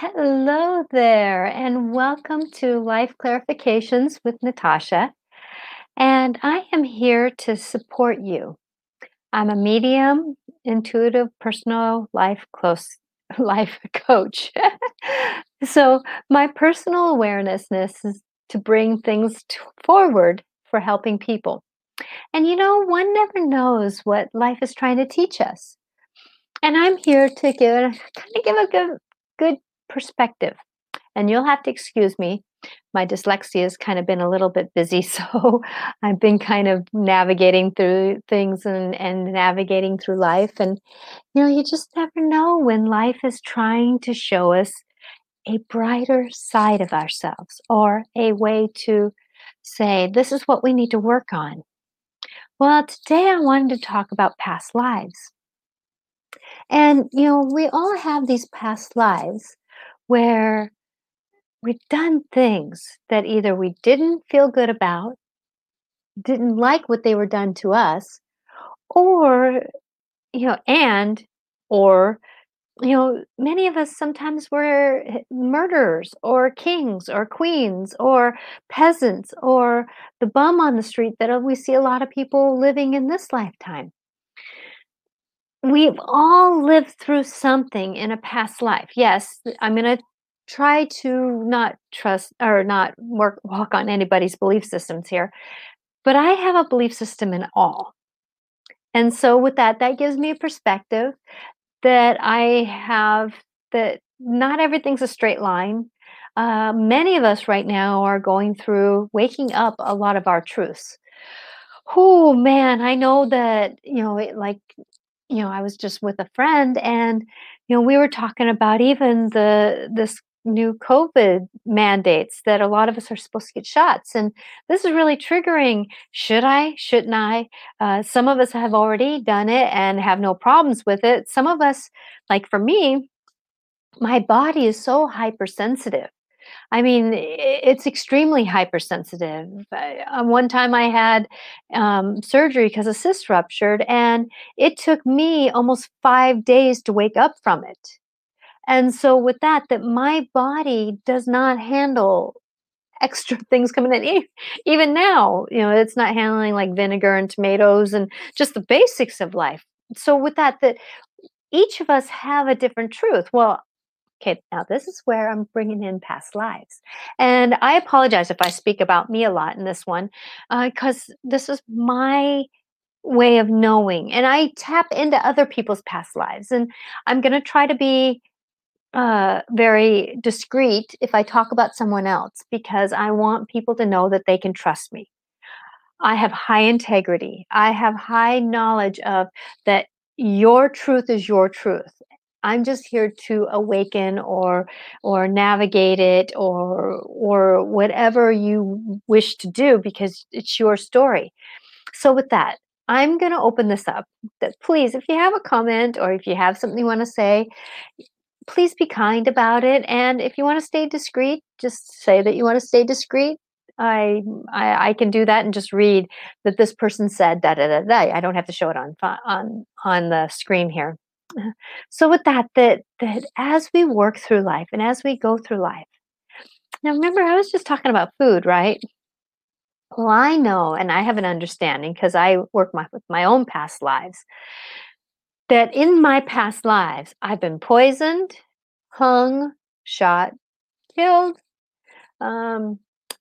Hello there, and welcome to Life Clarifications with Natasha. And I am here to support you. I'm a medium, intuitive, personal life close life coach. so my personal awarenessness is to bring things to forward for helping people. And you know, one never knows what life is trying to teach us. And I'm here to give kind of give a good good perspective. And you'll have to excuse me. My dyslexia has kind of been a little bit busy, so I've been kind of navigating through things and, and navigating through life. And, you know, you just never know when life is trying to show us a brighter side of ourselves or a way to say, this is what we need to work on. Well, today I wanted to talk about past lives. And, you know, we all have these past lives where we've done things that either we didn't feel good about, didn't like what they were done to us, or, you know, and, or, you know, many of us sometimes were eh, murderers or kings or queens or peasants or the bum on the street that we see a lot of people living in this lifetime we've all lived through something in a past life. Yes, I'm going to try to not trust or not work walk on anybody's belief systems here, but I have a belief system in all. And so with that that gives me a perspective that I have that not everything's a straight line. Uh, many of us right now are going through waking up a lot of our truths. Oh man, I know that you know, it, like you know, I was just with a friend and, you know, we were talking about even the this new COVID mandates that a lot of us are supposed to get shots. And this is really triggering. Should I? Shouldn't I? Uh, some of us have already done it and have no problems with it. Some of us, like for me, my body is so hypersensitive I mean, it's extremely hypersensitive. Uh, one time I had um, surgery because a cyst ruptured, and it took me almost five days to wake up from it. And so, with that, that my body does not handle extra things coming in. Even now, you know, it's not handling like vinegar and tomatoes and just the basics of life. So, with that, that each of us have a different truth. Well, Okay, now this is where I'm bringing in past lives. And I apologize if I speak about me a lot in this one, because uh, this is my way of knowing. And I tap into other people's past lives. And I'm going to try to be uh, very discreet if I talk about someone else, because I want people to know that they can trust me. I have high integrity. I have high knowledge of that your truth is your truth I'm just here to awaken or or navigate it or or whatever you wish to do because it's your story. So with that, I'm going to open this up. Please, if you have a comment or if you have something you want to say, please be kind about it. And if you want to stay discreet, just say that you want to stay discreet. I, I I can do that and just read that this person said da da da da. I don't have to show it on on on the screen here. So with that, that that as we work through life and as we go through life, now remember I was just talking about food, right? Well, I know and I have an understanding because I work my, with my own past lives that in my past lives I've been poisoned, hung, shot, killed, um,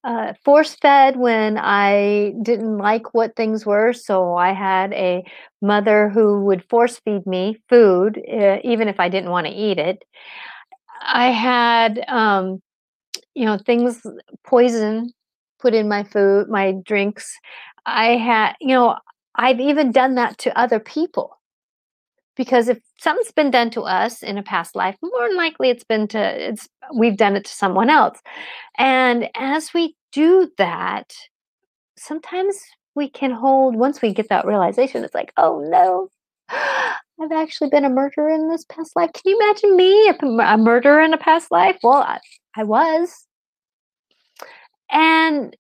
uh, force fed when I didn't like what things were. So I had a mother who would force feed me food, uh, even if I didn't want to eat it. I had, um, you know, things, poison put in my food, my drinks. I had, you know, I've even done that to other people because if something's been done to us in a past life more than likely it's been to it's we've done it to someone else. And as we do that sometimes we can hold once we get that realization it's like oh no i've actually been a murderer in this past life. Can you imagine me a murderer in a past life? Well I, I was. And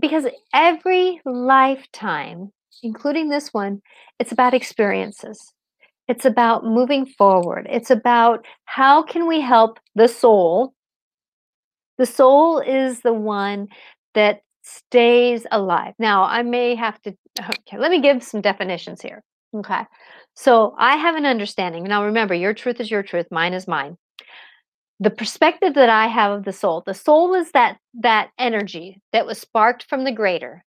because every lifetime including this one it's about experiences It's about moving forward. It's about how can we help the soul? The soul is the one that stays alive. Now, I may have to, okay, let me give some definitions here. Okay. So I have an understanding. Now, remember, your truth is your truth, mine is mine. The perspective that I have of the soul, the soul is that that energy that was sparked from the greater,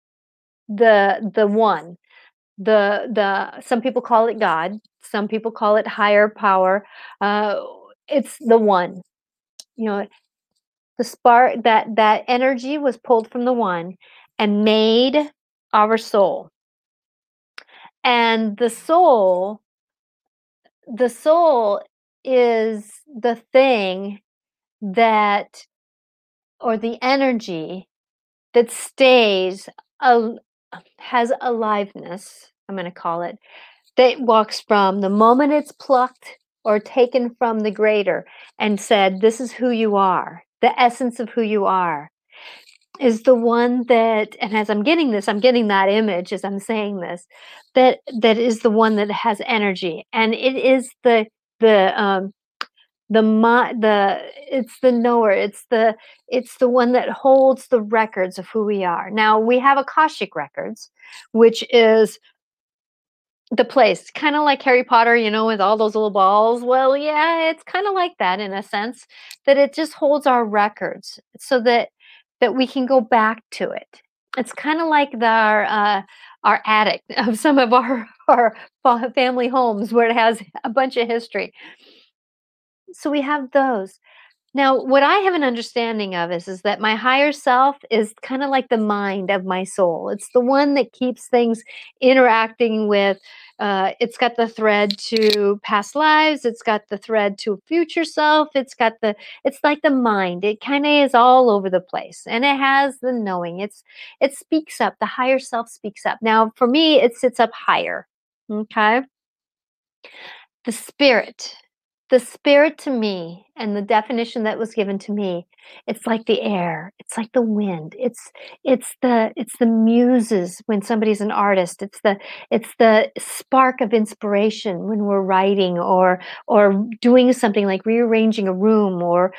the the one, the the some people call it God, some people call it higher power. Uh, it's the one. You know, the spark that that energy was pulled from the one and made our soul and the soul the soul is the thing that or the energy that stays uh, has aliveness i'm going to call it that walks from the moment it's plucked or taken from the greater and said this is who you are. The essence of who you are is the one that and as i'm getting this i'm getting that image as i'm saying this that that is the one that has energy. And it is the the um the the it's the knower it's the it's the one that holds the records of who we are. Now we have akashic records which is the place kind of like harry potter you know with all those little balls. Well yeah it's kind of like that in a sense that it just holds our records so that that we can go back to it. It's kind of like the, our uh, our attic of some of our our family homes where it has a bunch of history so we have those now, what I have an understanding of is, is that my higher self is kind of like the mind of my soul. It's the one that keeps things interacting with. Uh, it's got the thread to past lives. It's got the thread to future self. It's got the. It's like the mind. It kind of is all over the place, and it has the knowing. It's it speaks up. The higher self speaks up. Now, for me, it sits up higher. Okay. The spirit the spirit to me and the definition that was given to me it's like the air it's like the wind it's it's the it's the muses when somebody's an artist it's the it's the spark of inspiration when we're writing or or doing something like rearranging a room or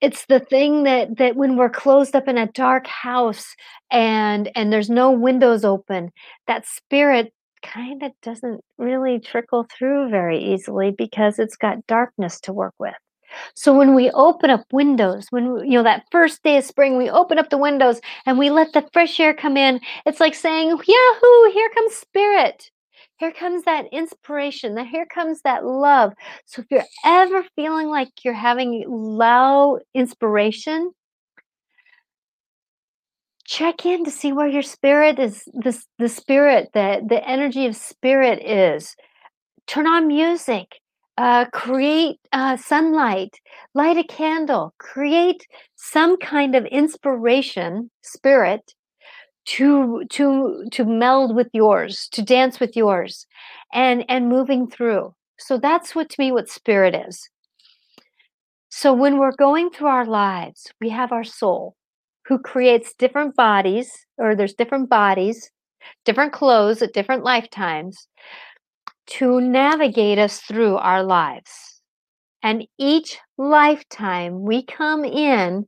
it's the thing that that when we're closed up in a dark house and and there's no windows open that spirit kind of doesn't really trickle through very easily because it's got darkness to work with. So when we open up windows, when you know that first day of spring, we open up the windows and we let the fresh air come in. It's like saying, "Yahoo! Here comes spirit. Here comes that inspiration. Here comes that love." So if you're ever feeling like you're having low inspiration, check in to see where your spirit is the, the spirit the the energy of spirit is. Turn on music uh, create uh, sunlight light a candle create some kind of inspiration spirit to to to meld with yours to dance with yours and and moving through. So that's what to me what spirit is. So when we're going through our lives we have our soul who creates different bodies, or there's different bodies, different clothes at different lifetimes to navigate us through our lives. And each lifetime we come in,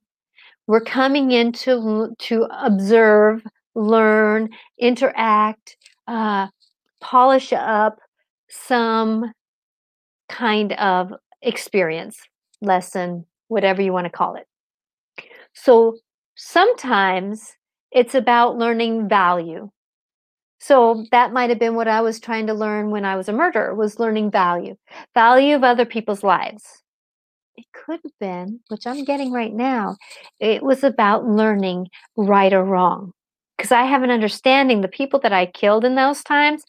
we're coming in to, to observe, learn, interact, uh, polish up some kind of experience, lesson, whatever you want to call it. So Sometimes it's about learning value. So mm. that might have been what I was trying to learn when I was a murderer was learning value, value of other people's lives. It could have been, which I'm getting right now, it was about learning right or wrong. Because I have an understanding the people that I killed in those times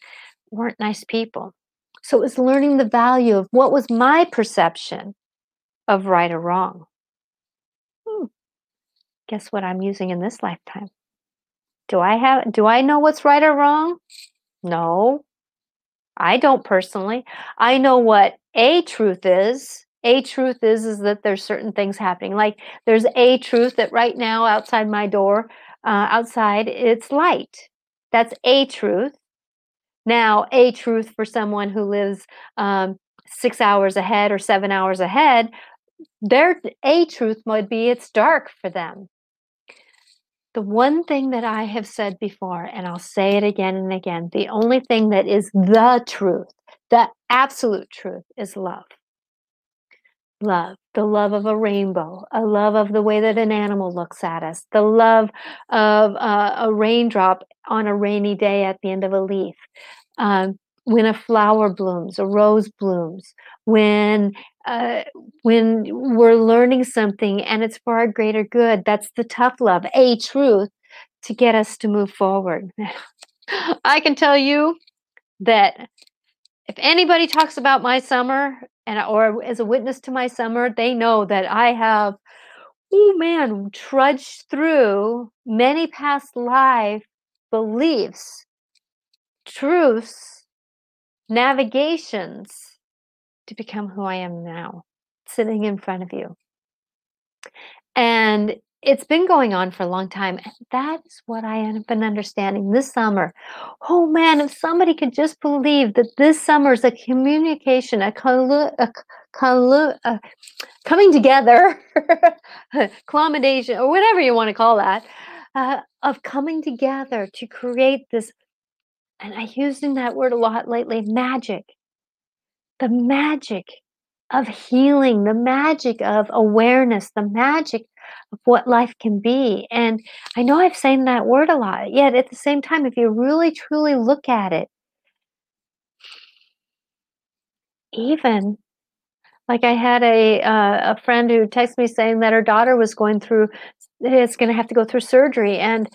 weren't nice people. So it was learning the value of what was my perception of right or wrong guess what I'm using in this lifetime? Do I have do I know what's right or wrong? No. I don't personally. I know what a truth is. A truth is is that there's certain things happening. Like there's a truth that right now outside my door, uh, outside it's light. That's a truth. Now, a truth for someone who lives um, six hours ahead or seven hours ahead, their a truth might be it's dark for them. The one thing that I have said before, and I'll say it again and again the only thing that is the truth, the absolute truth, is love. Love, the love of a rainbow, a love of the way that an animal looks at us, the love of uh, a raindrop on a rainy day at the end of a leaf, um, when a flower blooms, a rose blooms, when uh, when we're learning something and it's for our greater good. That's the tough love, a truth to get us to move forward. I can tell you that if anybody talks about my summer and or as a witness to my summer, they know that I have oh man, trudged through many past life beliefs, truths, navigations to become who I am now, sitting in front of you. And it's been going on for a long time. And that's what I have been understanding this summer. Oh man, if somebody could just believe that this summer is a communication, a, collu- a, collu- a coming together, accommodation, or whatever you want to call that, uh, of coming together to create this. And I'm using that word a lot lately magic. The magic of healing, the magic of awareness, the magic of what life can be. And I know I've saying that word a lot, yet at the same time, if you really truly look at it, even like I had a uh, a friend who texted me saying that her daughter was going through is going to have to go through surgery and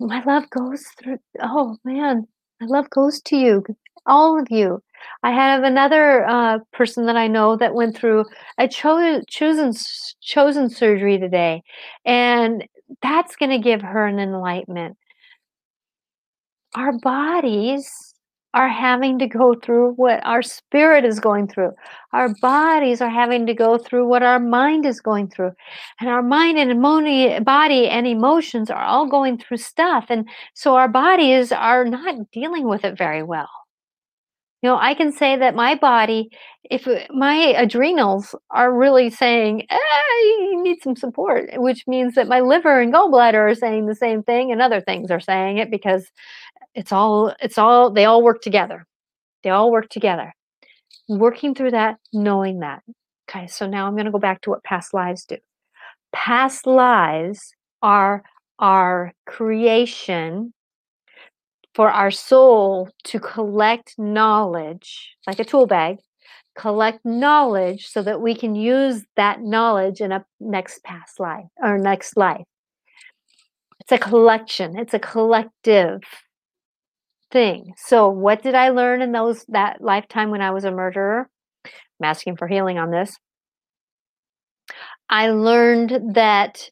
my love goes through oh man my love goes to you all of you I have another uh, person that I know that went through a cho- chosen chosen surgery today, and that's going to give her an enlightenment. Our bodies are having to go through what our spirit is going through. Our bodies are having to go through what our mind is going through. And our mind and body and emotions are all going through stuff. And so our bodies are not dealing with it very well. You know, I can say that my body, if my adrenals are really saying, eh, you need some support, which means that my liver and gallbladder are saying the same thing and other things are saying it because it's all, it's all, they all work together. They all work together. Working through that, knowing that. Okay, so now I'm going to go back to what past lives do. Past lives are our creation for our soul to collect knowledge, like a tool bag, collect knowledge so that we can use that knowledge in a next past life or next life. It's a collection, it's a collective thing. So what did I learn in those that lifetime when I was a murderer? I'm asking for healing on this. I learned that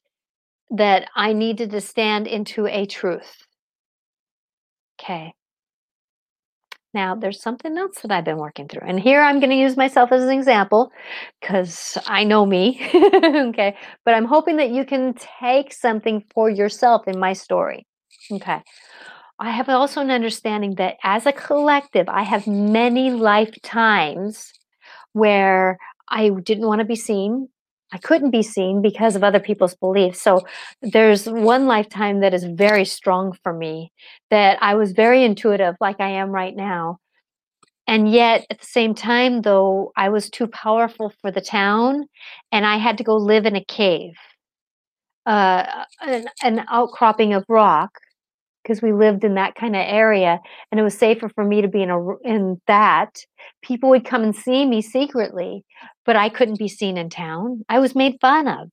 that I needed to stand into a truth Okay. Now, there's something else that I've been working through. And here I'm going to use myself as an example because I know me. okay. But I'm hoping that you can take something for yourself in my story. Okay. I have also an understanding that as a collective, I have many lifetimes where I didn't want to be seen. I couldn't be seen because of other people's beliefs. So there's one lifetime that is very strong for me that I was very intuitive, like I am right now. And yet at the same time, though, I was too powerful for the town and I had to go live in a cave, uh, an, an outcropping of rock because we lived in that kind of area and it was safer for me to be in a in that. People would come and see me secretly but i couldn't be seen in town. I was made fun of.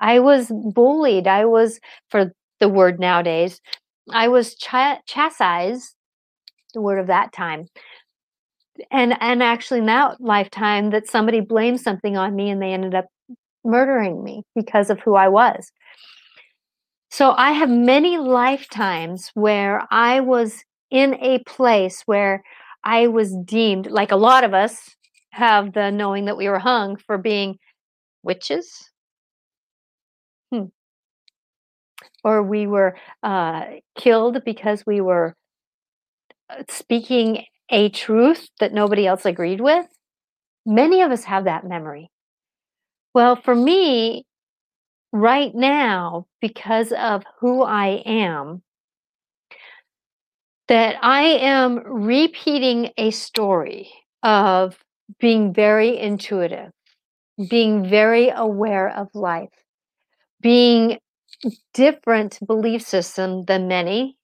I was bullied. I was for the word nowadays i was ch- chastised the word of that time. And and actually in that lifetime that somebody blamed something on me and they ended up murdering me because of who i was so I have many lifetimes where I was in a place where I was deemed, like a lot of us have the knowing that we were hung for being witches. Hmm. Or we were uh, killed because we were uh, speaking a truth that nobody else agreed with. Many of us have that memory. Well, for me, right now, because of who I am, that I am repeating a story of being very intuitive, being very aware of life, being different belief system than many,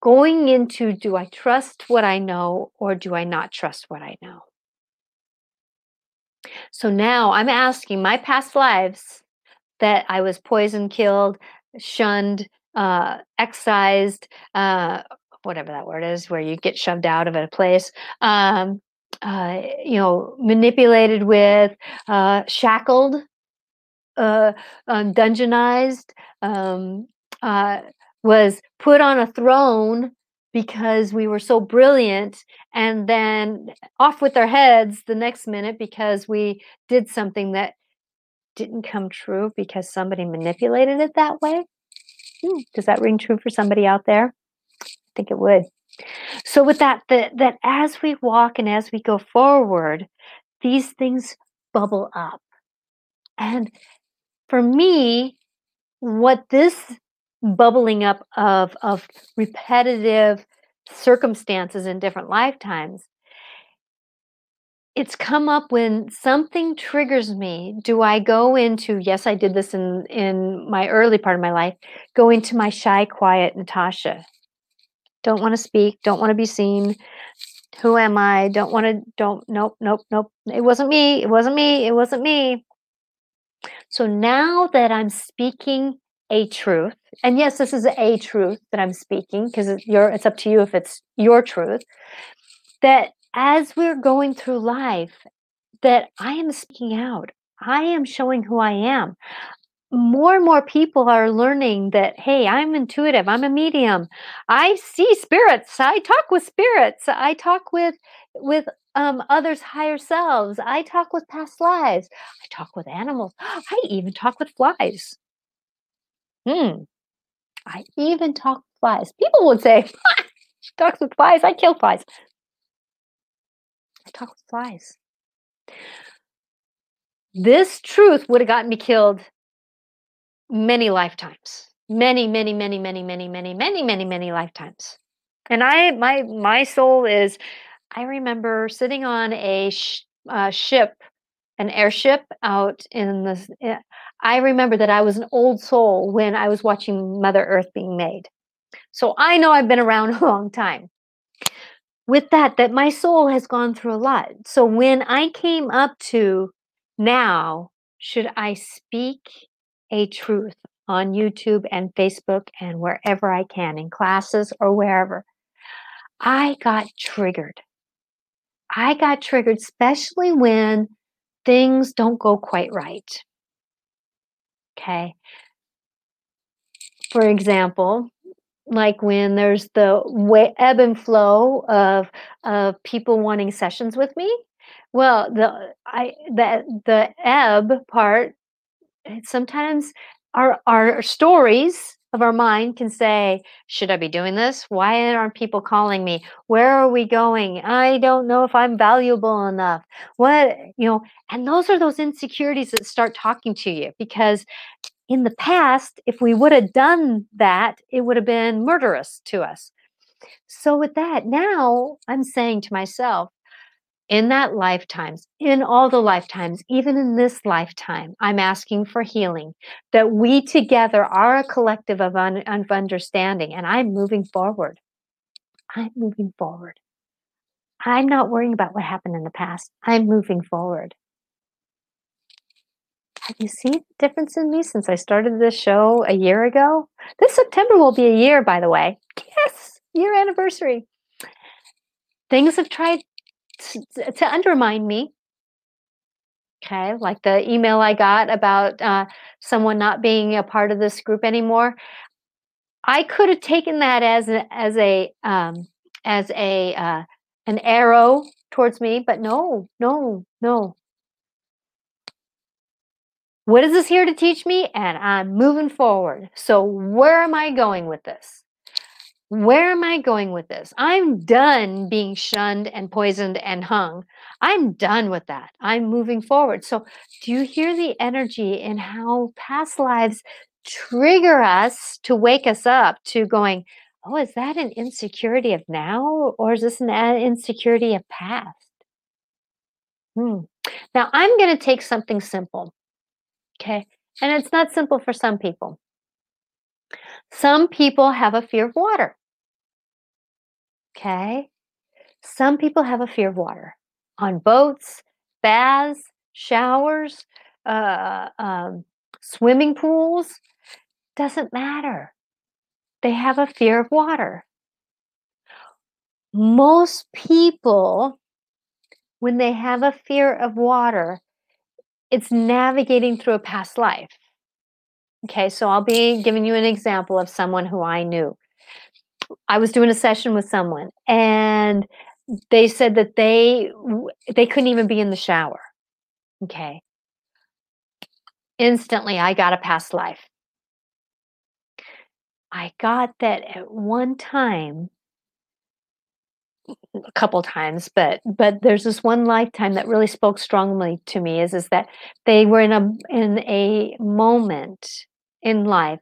going into do I trust what I know or do I not trust what I know? So now I'm asking my past lives that I was poisoned, killed, shunned, uh, excised, uh, whatever that word is, where you get shoved out of a place, um, uh, you know, manipulated with, uh, shackled, uh, um, dungeonized, um, uh, was put on a throne because we were so brilliant and then off with our heads the next minute because we did something that didn't come true because somebody manipulated it that way. Hmm, does that ring true for somebody out there? I think it would. So with that, that that as we walk and as we go forward, these things bubble up. And for me, what this bubbling up of of repetitive circumstances in different lifetimes it's come up when something triggers me. Do i go into yes i did this in in my early part of my life go into my shy quiet natasha. Don't want to speak don't want to be seen. Who am i? Don't want to don't nope nope nope. It wasn't me it wasn't me it wasn't me. So now that i'm speaking a truth. And yes this is a truth that i'm speaking because it's up to you if it's your truth that as we're going through life that i am speaking out. I am showing who i am. More and more people are learning that hey i'm intuitive. I'm a medium. I see spirits. I talk with spirits. I talk with with um, others higher selves. I talk with past lives. I talk with animals. I even talk with flies Hmm. I even talk flies. People would say, she talks with flies. I kill flies. I talk with flies. This truth would have gotten me killed many lifetimes. Many, many, many, many, many, many, many, many, many lifetimes. And I, my, my soul is. I remember sitting on a sh- uh, ship, an airship out in the. I remember that I was an old soul when I was watching Mother Earth being made. So I know I've been around a long time. With that, that my soul has gone through a lot. So when I came up to now, should I speak a truth on YouTube and Facebook and wherever I can, in classes or wherever, I got triggered. I got triggered, especially when things don't go quite right. Okay. For example, like when there's the ebb and flow of of people wanting sessions with me. Well, the I the the ebb part eh, sometimes our our stories of our mind can say, should I be doing this? Why aren't people calling me? Where are we going? I don't know if I'm valuable enough. What, you know, and those are those insecurities that start talking to you because in the past, if we would have done that, it would have been murderous to us. So, with that, now I'm saying to myself, in that lifetimes, in all the lifetimes, even in this lifetime, I'm asking for healing, that we together are a collective of, un- of understanding, and I'm moving forward. I'm moving forward. I'm not worrying about what happened in the past. I'm moving forward. Have you seen the difference in me since I started this show a year ago? This September will be a year, by the way. Yes, year anniversary. Things have tried to, to undermine me. Okay, like the email I got about uh, someone not being a part of this group anymore. I could have taken that as a, as a um, as a uh, an arrow towards me, but no, no, no. What is this here to teach me? And I'm moving forward. So where am I going with this? Where am I going with this? I'm done being shunned and poisoned and hung. I'm done with that. I'm moving forward. So, do you hear the energy in how past lives trigger us to wake us up to going, oh, is that an insecurity of now or is this an insecurity of past? Hmm. Now, I'm going to take something simple. Okay. And it's not simple for some people. Some people have a fear of water. Okay. Some people have a fear of water on boats, baths, showers, uh, um, swimming pools. Doesn't matter. They have a fear of water. Most people, when they have a fear of water, it's navigating through a past life. Okay, so I'll be giving you an example of someone who I knew. I was doing a session with someone and they said that they they couldn't even be in the shower. Okay. Instantly I got a past life. I got that at one time a couple times but but there's this one lifetime that really spoke strongly to me is is that they were in a in a moment in life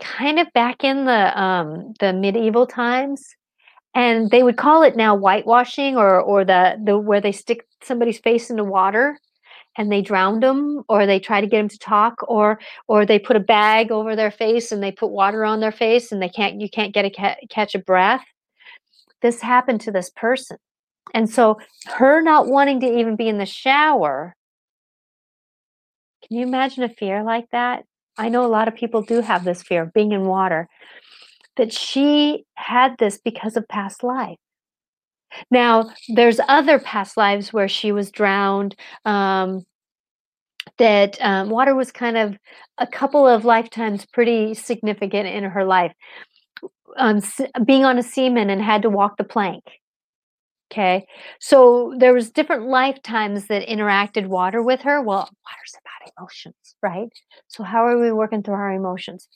kind of back in the um, the medieval times, and they would call it now whitewashing or or the the where they stick somebody's face into water and they drowned them or they try to get them to talk or or they put a bag over their face and they put water on their face and they can't you can't get a ca- catch a breath. This happened to this person and so her not wanting to even be in the shower can you imagine a fear like that I know a lot of people do have this fear of being in water, that she had this because of past life. Now, there's other past lives where she was drowned, um, that um, water was kind of a couple of lifetimes pretty significant in her life. Um, being on a seaman and had to walk the plank. Okay. So there was different lifetimes that interacted water with her. Well, water's about emotions, right? So how are we working through our emotions?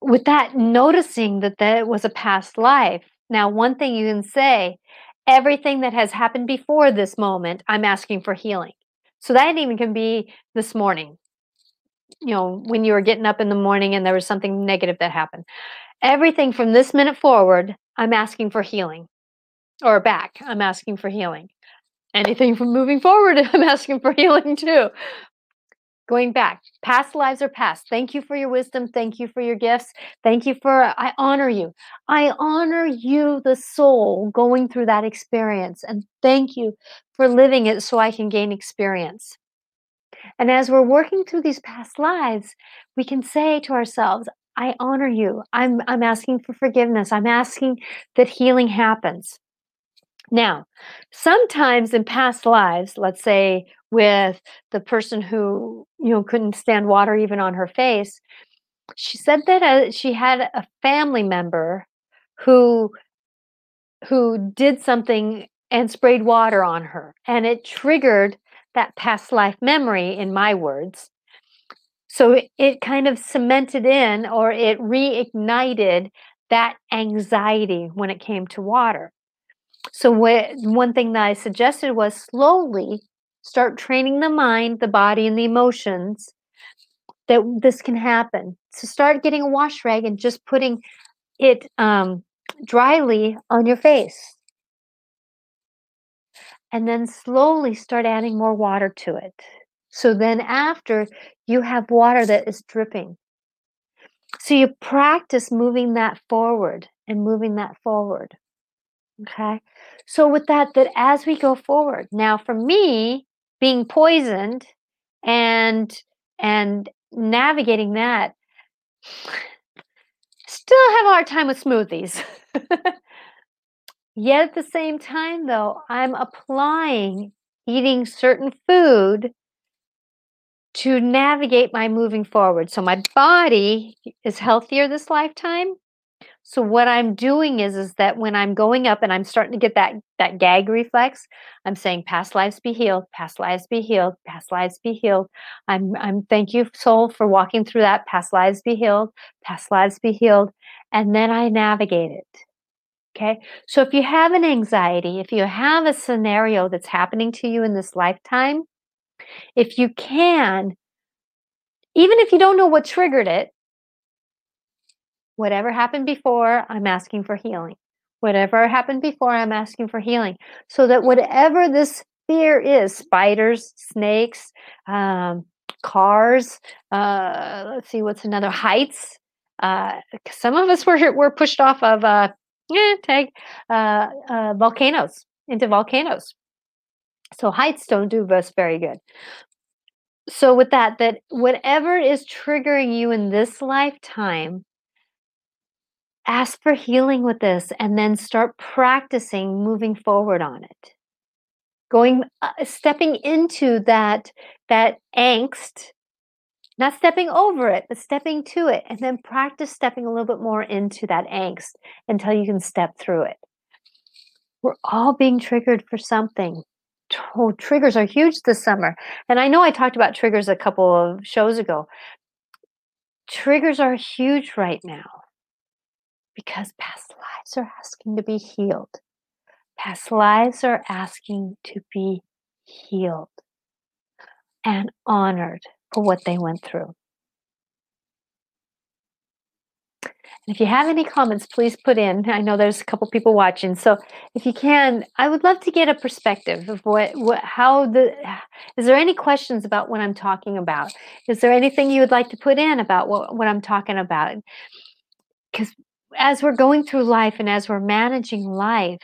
With that, noticing that that was a past life. Now, one thing you can say, everything that has happened before this moment, I'm asking for healing. So that even can be this morning. You know, when you were getting up in the morning and there was something negative that happened. Everything from this minute forward, I'm asking for healing or back, I'm asking for healing. Anything from moving forward, I'm asking for healing too. Going back, past lives are past. Thank you for your wisdom. Thank you for your gifts. Thank you for, I honor you. I honor you, the soul, going through that experience. And thank you for living it so I can gain experience. And as we're working through these past lives, we can say to ourselves, I honor you. I'm, I'm asking for forgiveness. I'm asking that healing happens. Now, sometimes in past lives, let's say with the person who, you know, couldn't stand water even on her face, she said that uh, she had a family member who who did something and sprayed water on her and it triggered that past life memory in my words. So it, it kind of cemented in or it reignited that anxiety when it came to water so what, one thing that I suggested was slowly start training the mind, the body, and the emotions that this can happen. So start getting a wash rag and just putting it um, dryly on your face. And then slowly start adding more water to it. So then after you have water that is dripping. So you practice moving that forward and moving that forward. Okay. So with that, that as we go forward, now for me, being poisoned and and navigating that, still have a hard time with smoothies. Yet at the same time, though, I'm applying eating certain food to navigate my moving forward. So my body is healthier this lifetime. So what I'm doing is is that when I'm going up and I'm starting to get that that gag reflex, I'm saying past lives be healed, past lives be healed, past lives be healed. I'm I'm thank you soul for walking through that past lives be healed, past lives be healed, and then I navigate it. Okay? So if you have an anxiety, if you have a scenario that's happening to you in this lifetime, if you can even if you don't know what triggered it, whatever happened before, I'm asking for healing. Whatever happened before, I'm asking for healing. So that whatever this fear is spiders, snakes, um, cars, uh, let's see, what's another? Heights. Uh, some of us were, were pushed off of uh, eh, tag, uh, uh, volcanoes into volcanoes. So heights don't do us very good. So with that, that whatever is triggering you in this lifetime, ask for healing with this and then start practicing moving forward on it. Going uh, stepping into that that angst not stepping over it but stepping to it and then practice stepping a little bit more into that angst until you can step through it. We're all being triggered for something. Oh, triggers are huge this summer and i know i talked about triggers a couple of shows ago. Triggers are huge right now because past lives are asking to be healed. Past lives are asking to be healed and honored for what they went through. And if you have any comments, please put in. I know there's a couple people watching, so if you can, I would love to get a perspective of what, what, how the. Is there any questions about what I'm talking about? Is there anything you would like to put in about what, what I'm talking about? Because as we're going through life and as we're managing life,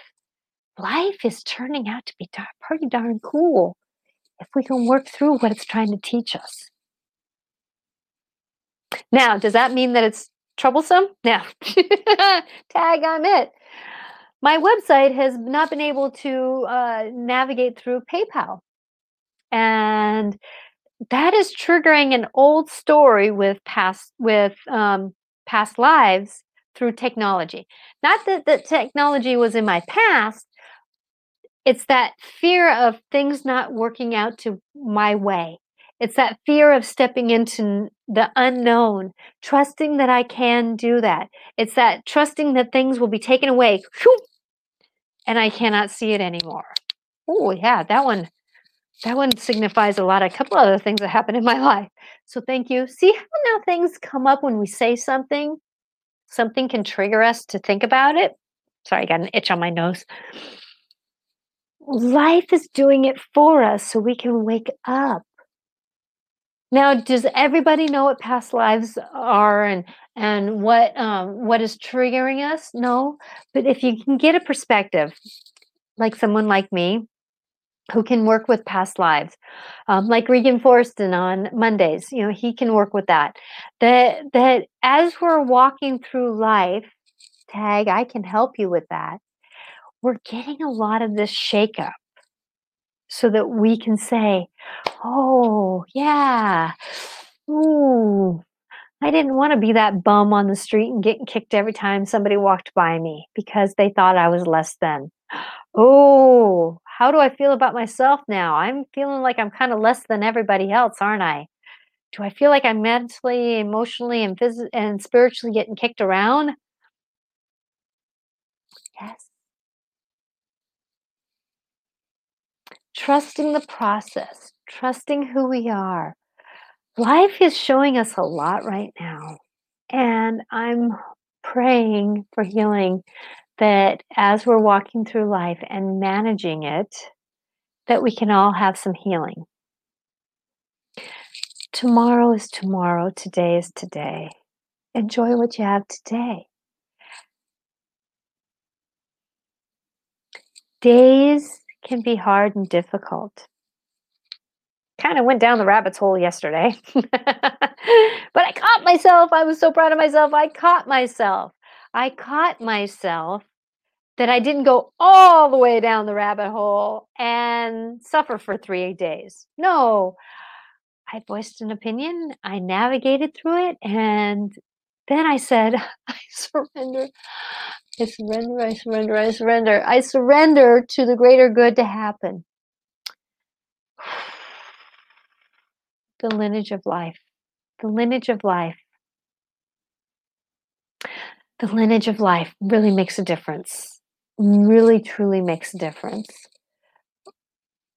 life is turning out to be pretty darn cool if we can work through what it's trying to teach us. Now, does that mean that it's troublesome? No. Tag on it. My website has not been able to uh, navigate through PayPal. And that is triggering an old story with past with um, past lives through technology. Not that the technology was in my past, it's that fear of things not working out to my way. It's that fear of stepping into the unknown, trusting that I can do that. It's that trusting that things will be taken away and I cannot see it anymore. Oh, yeah, that one that one signifies a lot a couple other things that happen in my life. So thank you. See how now things come up when we say something something can trigger us to think about it. Sorry, I got an itch on my nose. Life is doing it for us so we can wake up. Now, does everybody know what past lives are and and what um, what is triggering us? No, but if you can get a perspective, like someone like me, who can work with past lives, um, like Regan Forston on Mondays. You know, he can work with that. That that as we're walking through life, tag, I can help you with that. We're getting a lot of this shakeup so that we can say, "Oh, yeah, ooh." I didn't want to be that bum on the street and getting kicked every time somebody walked by me because they thought I was less than. Oh, how do I feel about myself now? I'm feeling like I'm kind of less than everybody else, aren't I? Do I feel like I'm mentally, emotionally, and phys- and spiritually getting kicked around? Yes. Trusting the process, trusting who we are. Life is showing us a lot right now. And I'm praying for healing that as we're walking through life and managing it, that we can all have some healing. Tomorrow is tomorrow, today is today. Enjoy what you have today. Days can be hard and difficult. Kind of went down the rabbit's hole yesterday. but I caught myself. I was so proud of myself. I caught myself. I caught myself that I didn't go all the way down the rabbit hole and suffer for three days. No, I voiced an opinion, I navigated through it, and then I said, I surrender. I surrender, I surrender, I surrender. I surrender to the greater good to happen. The lineage of life. The lineage of life. The lineage of life really makes a difference. Really, truly makes a difference.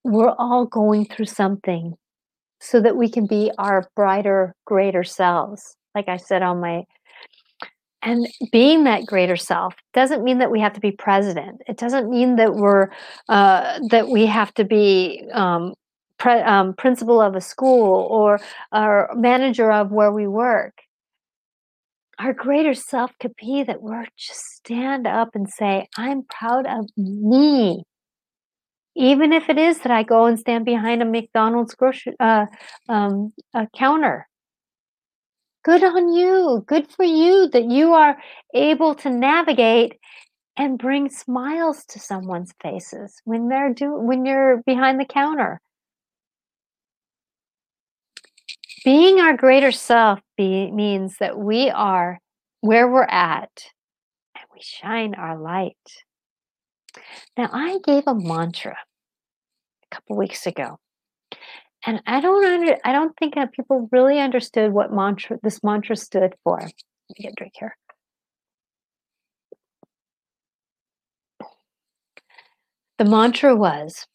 We're all going through something so that we can be our brighter, greater selves. Like I said on my and being that greater self doesn't mean that we have to be president it doesn't mean that we're uh, that we have to be um, pre- um, principal of a school or or manager of where we work our greater self could be that we're just stand up and say i'm proud of me even if it is that i go and stand behind a mcdonald's grocery uh, um, counter Good on you. Good for you that you are able to navigate and bring smiles to someone's faces when they're do when you're behind the counter. Being our greater self be, means that we are where we're at and we shine our light. Now, I gave a mantra a couple weeks ago and I don't under, I don't think that people really understood what mantra this mantra stood for. Let me get a drink here. The mantra was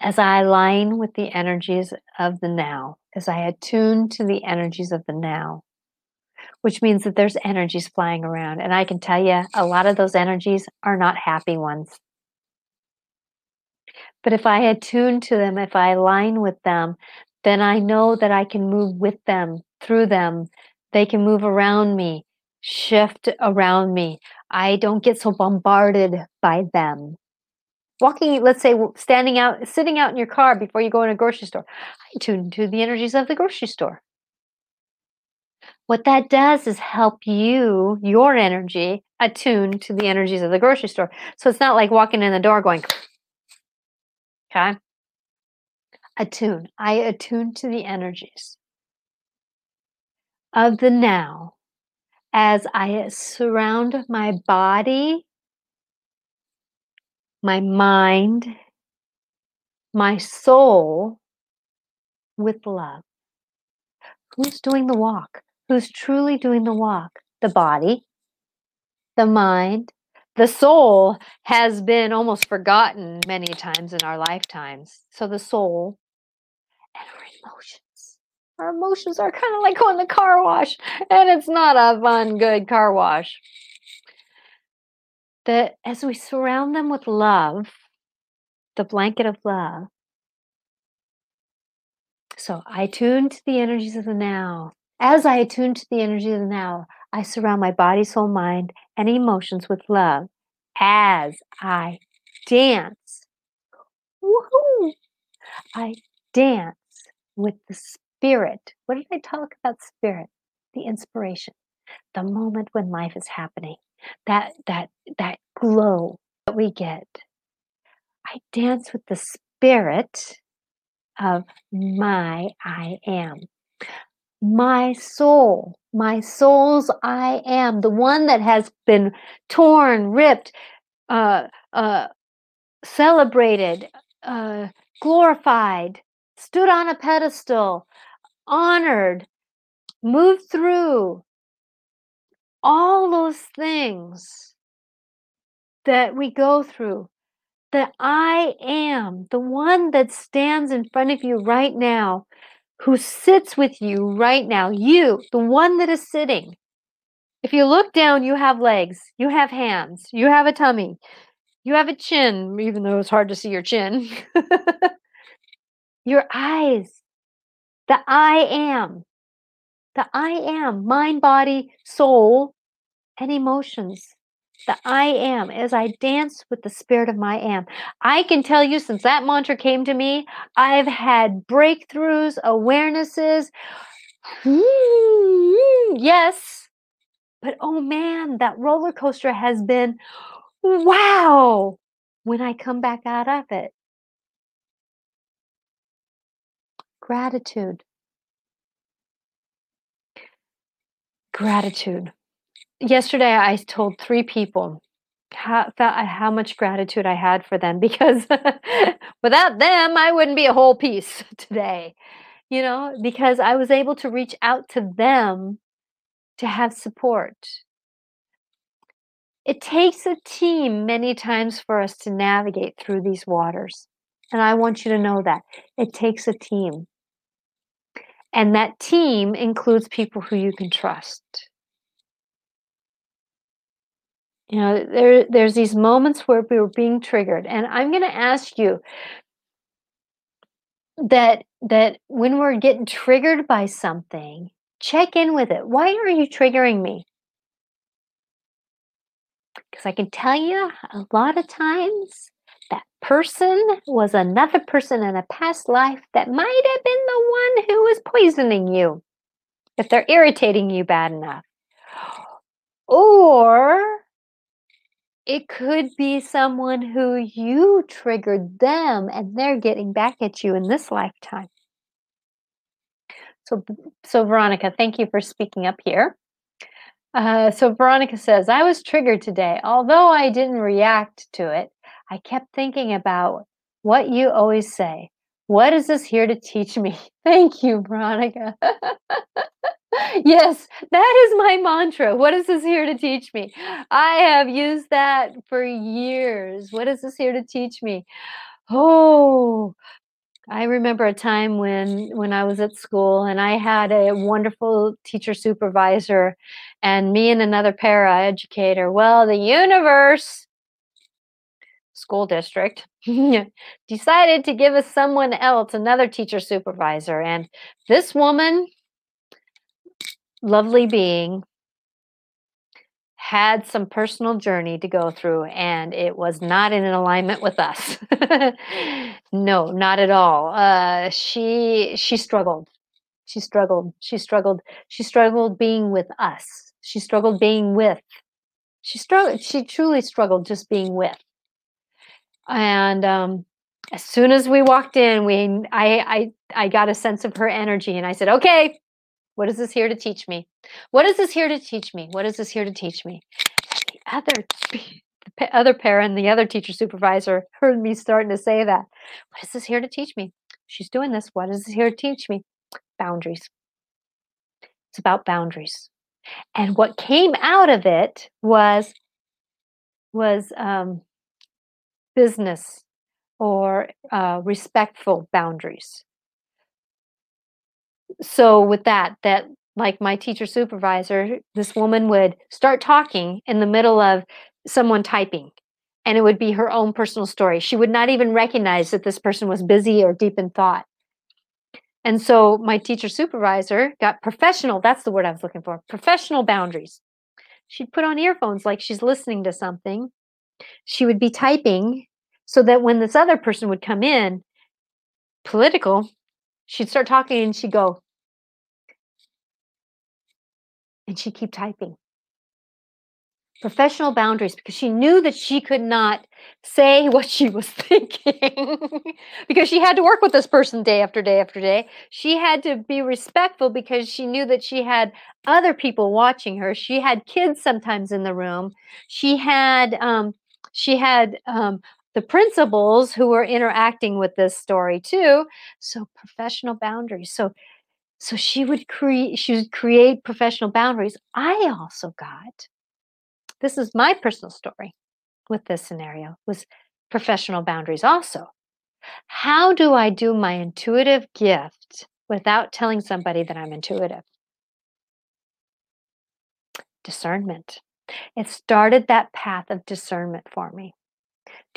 as I align with the energies of the now, as I attune to the energies of the now, which means that there's energies flying around. And I can tell you, a lot of those energies are not happy ones. But if I attune to them, if I align with them, then I know that I can move with them, through them. They can move around me, shift around me. I don't get so bombarded by them. Walking, let's say, standing out, sitting out in your car before you go in a grocery store, I tune to the energies of the grocery store. What that does is help you, your energy, attune to the energies of the grocery store. So it's not like walking in the door going, Okay. Attune. I attune to the energies of the now as I surround my body, my mind, my soul with love. Who's doing the walk? Who's truly doing the walk? The body, the mind, the soul has been almost forgotten many times in our lifetimes. So the soul and our emotions. Our emotions are kind of like going to the car wash, and it's not a fun, good car wash. That as we surround them with love, the blanket of love. So I tune to the energies of the now. As I attune to the energy of the now, I surround my body, soul, mind, and emotions with love as I dance. Woohoo! I dance with the spirit. What did I talk about spirit? The inspiration, the moment when life is happening, that that glow that we get. I dance with the spirit of my I am my soul, my soul's I am, the one that has been torn, ripped, uh, uh, celebrated, uh, glorified, stood on a pedestal, honored, moved through all those things that we go through. The I am, the one that stands in front of you right now, who sits with you right now, you, the one that is sitting. If you look down, you have legs, you have hands, you have a tummy, you have a chin, even though it's hard to see your chin. your eyes, the I am, the I am, mind, body, soul, and emotions the I am, as I dance with the spirit of my am. I can tell you since that mantra came to me, I've had breakthroughs, awarenesses. Yes. But oh man, that roller coaster has been wow when I come back out of it. Gratitude. Gratitude. Yesterday, I told three people how, uh, how much gratitude I had for them because without them, I wouldn't be a whole piece today, you know, because I was able to reach out to them to have support. It takes a team many times for us to navigate through these waters. And I want you to know that it takes a team. And that team includes people who you can trust. You know, there, there's these moments where we're being triggered. And I'm going to ask you that that when we're getting triggered by something, check in with it. Why are you triggering me? Because I can tell you a lot of times that person was another person in a past life that might have been the one who was poisoning you if they're irritating you bad enough. Or it could be someone who you triggered them and they're getting back at you in this lifetime. So, so Veronica, thank you for speaking up here. Uh, so Veronica says, I was triggered today. Although I didn't react to it, I kept thinking about what you always say. What is this here to teach me? Thank you, Veronica. yes, that is my mantra. What is this here to teach me? I have used that for years. What is this here to teach me? Oh, I remember a time when when I was at school and I had a wonderful teacher supervisor and me and another para educator. Well, the universe school district decided to give us someone else another teacher supervisor and this woman lovely being had some personal journey to go through and it was not in alignment with us. No not at all. Uh, she she struggled. She struggled. She struggled. She struggled being with us. She struggled being with. She struggled she truly struggled just being with. And um, as soon as we walked in we I, I i got a sense of her energy and i said okay what is this here to teach me? What is this here to teach me? What is this here to teach me? the other the other parent, the other teacher supervisor heard me starting to say that. What is this here to teach me? She's doing this. What is this here to teach me? Boundaries. It's about boundaries. And what came out of it was was um, business or uh, respectful boundaries so with that that like my teacher supervisor this woman would start talking in the middle of someone typing and it would be her own personal story. She would not even recognize that this person was busy or deep in thought. And so my teacher supervisor got professional that's the word i was looking for professional boundaries. She'd put on earphones like she's listening to something. She would be typing so that when this other person would come in political she'd start talking and she'd go and she'd keep typing professional boundaries because she knew that she could not say what she was thinking because she had to work with this person day after day after day. She had to be respectful because she knew that she had other people watching her. She had kids sometimes in the room. She had um, she had um, the principals who were interacting with this story too. So professional boundaries. So so she would create she would create professional boundaries. I also got this is my personal story with this scenario was professional boundaries also. How do I do my intuitive gift without telling somebody that I'm intuitive? Discernment. It started that path of discernment for me.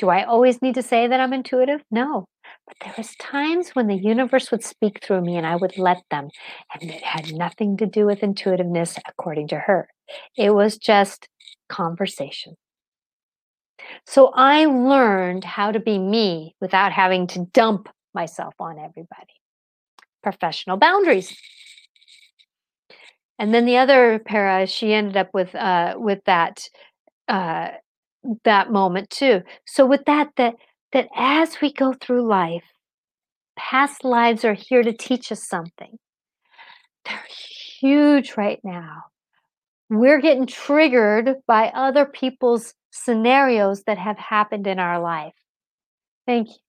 Do I always need to say that I'm intuitive? No. But there was times when the universe would speak through me and I would let them. And it had nothing to do with intuitiveness according to her. It was just conversation. So I learned how to be me without having to dump myself on everybody. Professional boundaries. And then the other para, she ended up with uh, with that uh, that moment too. So with that, that that as we go through life, past lives are here to teach us something. They're huge right now. we're getting triggered by other people's scenarios that have happened in our life. Thank you.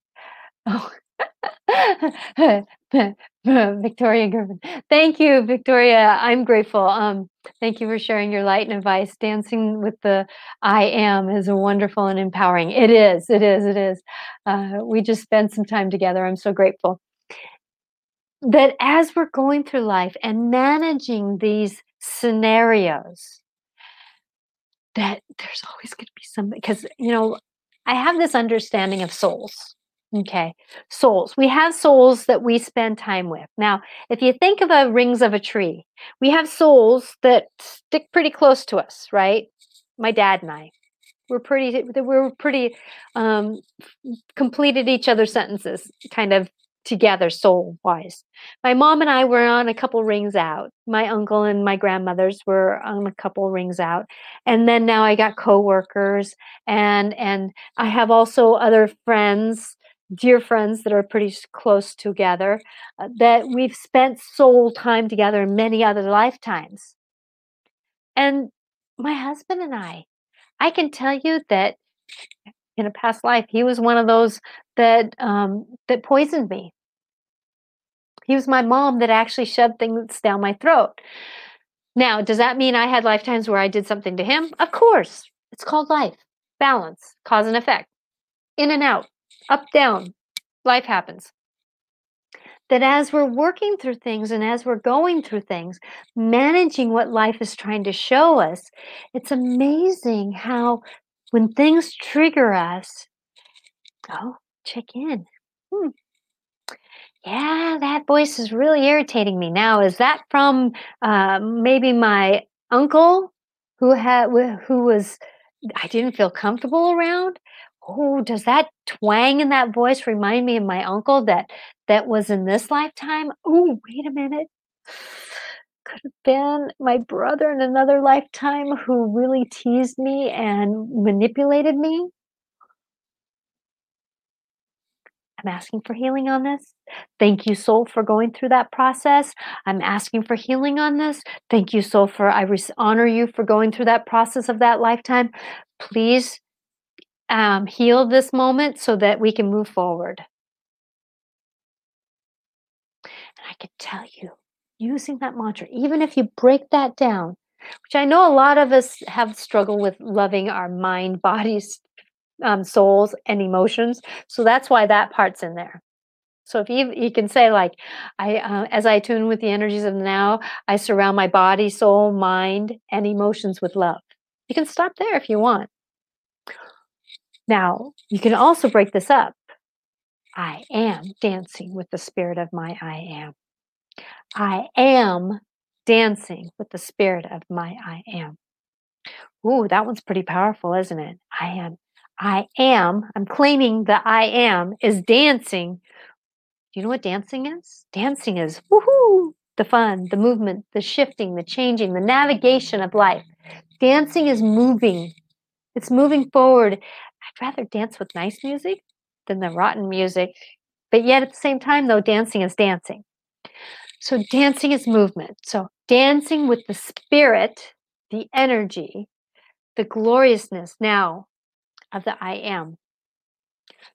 Oh. Victoria Griffin. Thank you, Victoria. I'm grateful. Um, thank you for sharing your light and advice. Dancing with the I am is wonderful and empowering. It is, it is, it is. Uh, we just spent some time together. I'm so grateful. That as we're going through life and managing these scenarios, that there's always going to be somebody, because, you know, I have this understanding of souls Okay, souls. We have souls that we spend time with. Now, if you think of a rings of a tree, we have souls that stick pretty close to us, right? My dad and I, we're pretty, we're pretty um, completed each other's sentences, kind of together soul wise. My mom and I were on a couple rings out. My uncle and my grandmothers were on a couple rings out. And then now I got coworkers and and I have also other friends dear friends that are pretty close together, uh, that we've spent soul time together in many other lifetimes. And my husband and I, I can tell you that in a past life, he was one of those that um, that poisoned me. He was my mom that actually shoved things down my throat. Now, does that mean I had lifetimes where I did something to him? Of course. It's called life, balance, cause and effect, in and out up, down, life happens. That as we're working through things and as we're going through things, managing what life is trying to show us, it's amazing how when things trigger us, oh, check in. Hmm. Yeah, that voice is really irritating me now. Is that from uh, maybe my uncle who had who was I didn't feel comfortable around? Oh, does that twang in that voice remind me of my uncle that that was in this lifetime? Oh, wait a minute. Could have been my brother in another lifetime who really teased me and manipulated me. I'm asking for healing on this. Thank you, soul, for going through that process. I'm asking for healing on this. Thank you, soul, for I honor you for going through that process of that lifetime. Please um, heal this moment so that we can move forward. And I can tell you, using that mantra, even if you break that down, which I know a lot of us have struggled with loving our mind, bodies, um, souls, and emotions. So that's why that part's in there. So if you you can say like, I uh, as I tune with the energies of now, I surround my body, soul, mind, and emotions with love. You can stop there if you want. Now, you can also break this up. I am dancing with the spirit of my I am. I am dancing with the spirit of my I am. Ooh, that one's pretty powerful, isn't it? I am. I am. I'm claiming that I am is dancing. Do you know what dancing is? Dancing is woohoo, the fun, the movement, the shifting, the changing, the navigation of life. Dancing is moving. It's moving forward Rather dance with nice music than the rotten music. But yet at the same time, though, dancing is dancing. So dancing is movement. So dancing with the spirit, the energy, the gloriousness now of the I am.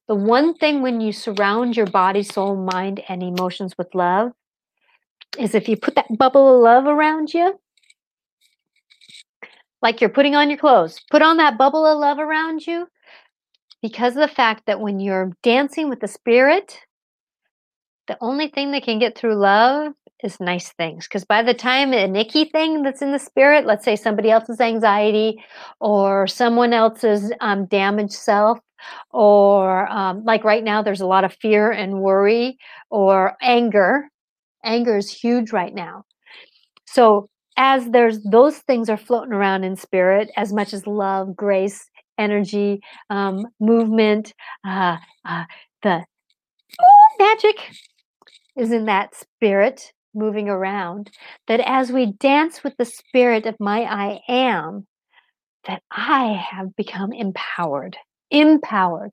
The one thing when you surround your body, soul, mind, and emotions with love is if you put that bubble of love around you, like you're putting on your clothes, put on that bubble of love around you, because of the fact that when you're dancing with the spirit, the only thing that can get through love is nice things. Because by the time a nicky thing that's in the spirit, let's say somebody else's anxiety or someone else's um, damaged self, or um, like right now, there's a lot of fear and worry or anger. Anger is huge right now. So as there's those things are floating around in spirit as much as love grace energy, um, movement, uh, uh, the oh, magic is in that spirit moving around. That as we dance with the spirit of my I am, that I have become empowered, empowered,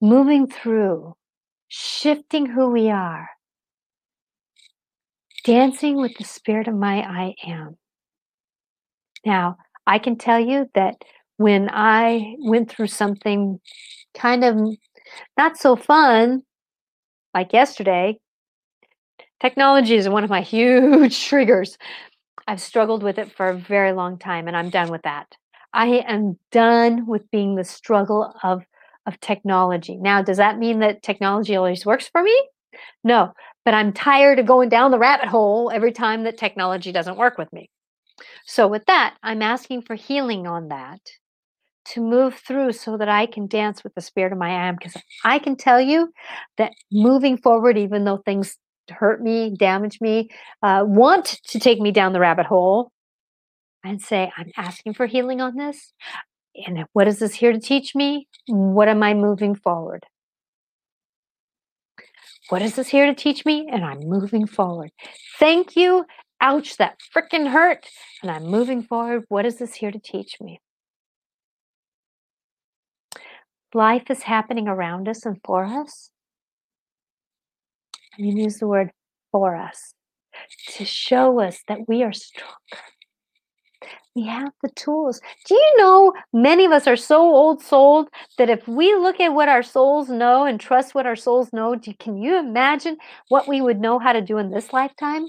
moving through, shifting who we are, dancing with the spirit of my I am. Now, I can tell you that when I went through something kind of not so fun, like yesterday, technology is one of my huge triggers. I've struggled with it for a very long time and I'm done with that. I am done with being the struggle of of technology. Now, does that mean that technology always works for me? No, but I'm tired of going down the rabbit hole every time that technology doesn't work with me. So, with that, I'm asking for healing on that to move through so that I can dance with the spirit of my I am. Because I can tell you that moving forward, even though things hurt me, damage me, uh, want to take me down the rabbit hole, and say, I'm asking for healing on this. And what is this here to teach me? What am I moving forward? What is this here to teach me? And I'm moving forward. Thank you. Ouch, that freaking hurt. And I'm moving forward. What is this here to teach me? Life is happening around us and for us. I'm use the word for us to show us that we are stronger. We have the tools. Do you know many of us are so old souled that if we look at what our souls know and trust what our souls know, do, can you imagine what we would know how to do in this lifetime?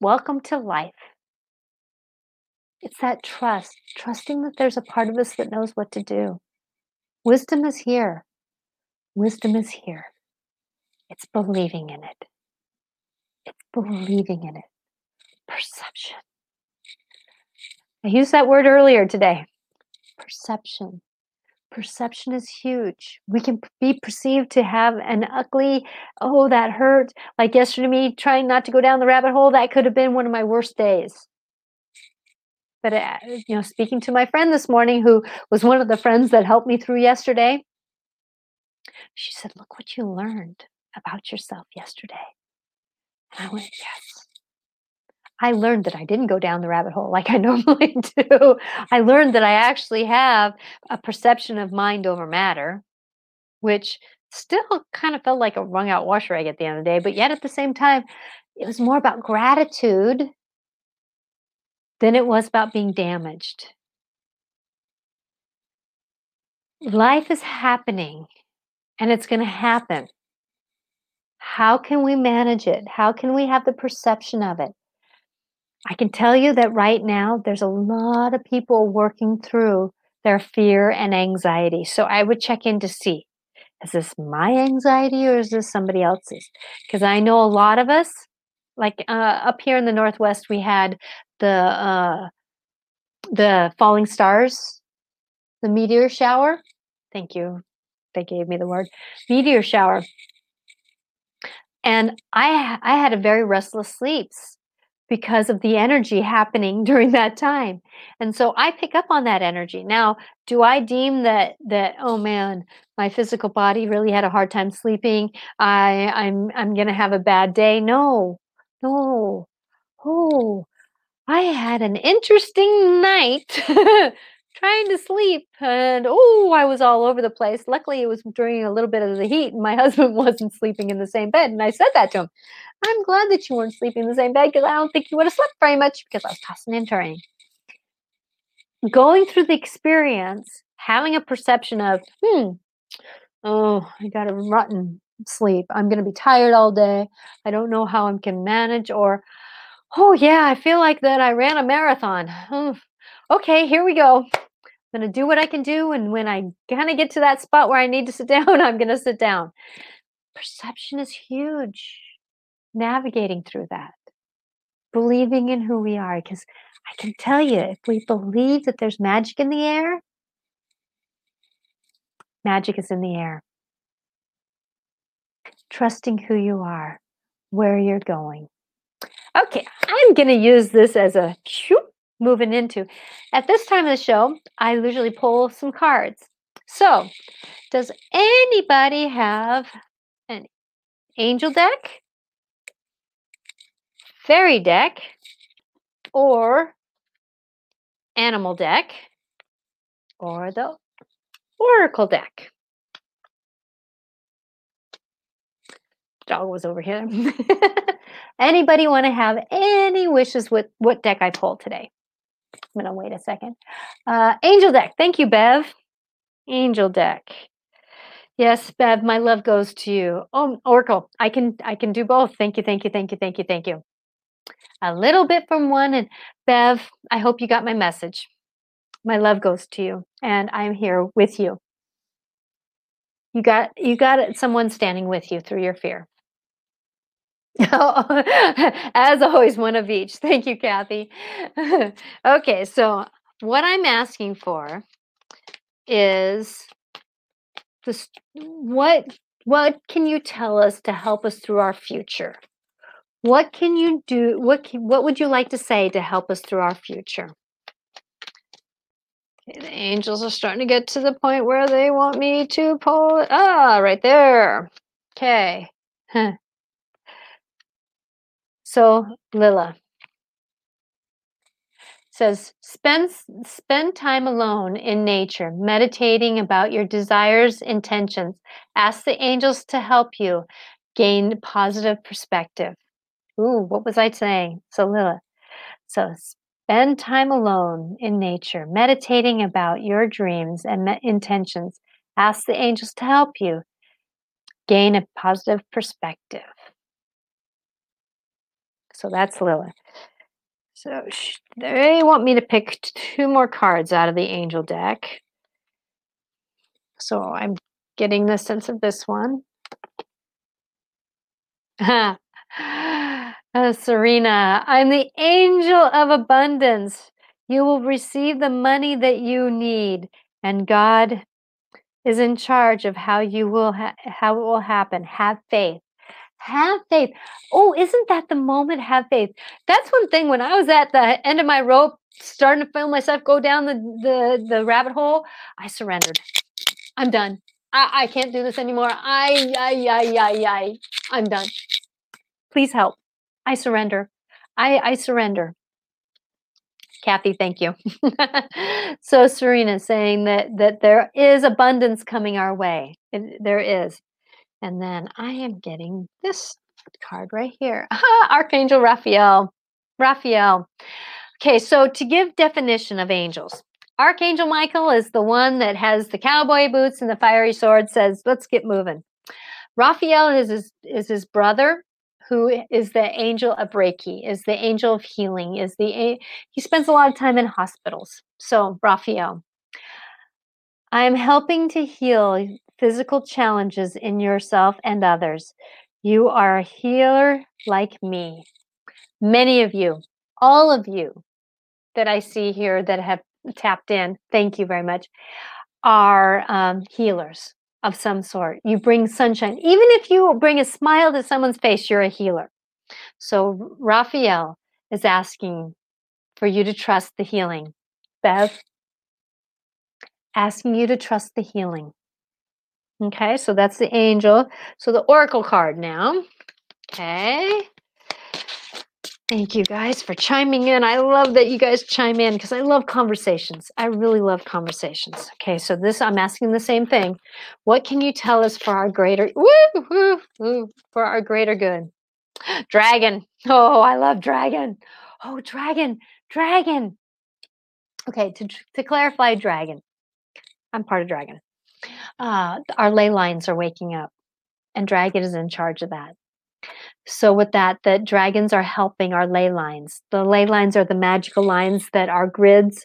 Welcome to life. It's that trust, trusting that there's a part of us that knows what to do. Wisdom is here. Wisdom is here. It's believing in it. It's believing in it. Perception. I used that word earlier today. Perception. Perception is huge. We can be perceived to have an ugly, oh, that hurt. Like yesterday, me trying not to go down the rabbit hole, that could have been one of my worst days. But, uh, you know, speaking to my friend this morning, who was one of the friends that helped me through yesterday, she said, Look what you learned about yourself yesterday. And I went, Yes. I learned that I didn't go down the rabbit hole like I normally do. I learned that I actually have a perception of mind over matter, which still kind of felt like a wrung out wash rag at the end of the day. But yet at the same time, it was more about gratitude than it was about being damaged. Life is happening and it's going to happen. How can we manage it? How can we have the perception of it? I can tell you that right now there's a lot of people working through their fear and anxiety. So I would check in to see is this my anxiety or is this somebody else's? Because I know a lot of us, like uh, up here in the Northwest, we had the uh, the falling stars, the meteor shower. Thank you. They gave me the word meteor shower. And I I had a very restless sleeps because of the energy happening during that time. And so I pick up on that energy. Now, do I deem that that oh man, my physical body really had a hard time sleeping. I I'm I'm going to have a bad day. No. No. Oh, I had an interesting night trying to sleep and oh, I was all over the place. Luckily, it was during a little bit of the heat and my husband wasn't sleeping in the same bed and I said that to him. I'm glad that you weren't sleeping in the same bed because I don't think you would have slept very much because I was tossing and turning. Going through the experience, having a perception of, hmm, oh, I got a rotten sleep. I'm going to be tired all day. I don't know how I can manage. Or, oh, yeah, I feel like that I ran a marathon. Okay, here we go. I'm going to do what I can do. And when I kind of get to that spot where I need to sit down, I'm going to sit down. Perception is huge navigating through that, believing in who we are. Because I can tell you, if we believe that there's magic in the air, magic is in the air. Trusting who you are, where you're going. Okay, I'm going to use this as a moving into. At this time of the show, I usually pull some cards. So, does anybody have an angel deck? fairy deck or animal deck or the oracle deck. Dog was over here. Anybody want to have any wishes with what deck I pulled today? I'm going to wait a second. Uh, angel deck. Thank you, Bev. Angel deck. Yes, Bev, my love goes to you. Oh, Oracle, I can I can do both. Thank you, thank you, thank you, thank you, thank you. A little bit from one and Bev, I hope you got my message. My love goes to you and I'm here with you. You got you got someone standing with you through your fear. As always, one of each. Thank you, Kathy. okay, so what I'm asking for is this what what can you tell us to help us through our future? What can you do? What can, what would you like to say to help us through our future? Okay, the angels are starting to get to the point where they want me to pull. Ah, right there. Okay. So Lila says spend spend time alone in nature, meditating about your desires, intentions. Ask the angels to help you gain positive perspective. Ooh, what was I saying? So Lila. So spend time alone in nature, meditating about your dreams and me- intentions. Ask the angels to help you gain a positive perspective. So that's Lilith. So they want me to pick two more cards out of the angel deck. So I'm getting the sense of this one. uh, Serena, I'm the angel of abundance. You will receive the money that you need, and God is in charge of how you will ha- how it will happen. Have faith. Have faith. Oh, isn't that the moment? Have faith. That's one thing. When I was at the end of my rope, starting to feel myself go down the the, the rabbit hole, I surrendered. I'm done. I, I can't do this anymore. I, I, I, I, I, I'm done. Please help. I surrender. I, I surrender. Kathy, thank you. so Serena saying that that there is abundance coming our way. There is. And then I am getting this card right here. Ah, Archangel Raphael. Raphael. Okay, so to give definition of angels, Archangel Michael is the one that has the cowboy boots and the fiery sword, says, let's get moving. Raphael is his, is his brother, who is the angel of Reiki, is the angel of healing, is the he spends a lot of time in hospitals. So Raphael. I'm helping to heal physical challenges in yourself and others. You are a healer like me. Many of you, all of you that I see here that have tapped in, thank you very much, are um, healers of some sort. You bring sunshine. Even if you bring a smile to someone's face, you're a healer. So Raphael is asking for you to trust the healing. Bev, asking you to trust the healing. Okay, so that's the angel. So the oracle card now. Okay. Thank you guys for chiming in. I love that you guys chime in because I love conversations. I really love conversations. Okay, so this I'm asking the same thing. What can you tell us for our greater woo, woo, woo, for our greater good? Dragon. Oh, I love dragon. Oh, dragon, dragon. Okay, to to clarify dragon. I'm part of dragon uh, our ley lines are waking up, and Dragon is in charge of that. So, with that, the dragons are helping our ley lines. The ley lines are the magical lines that are grids,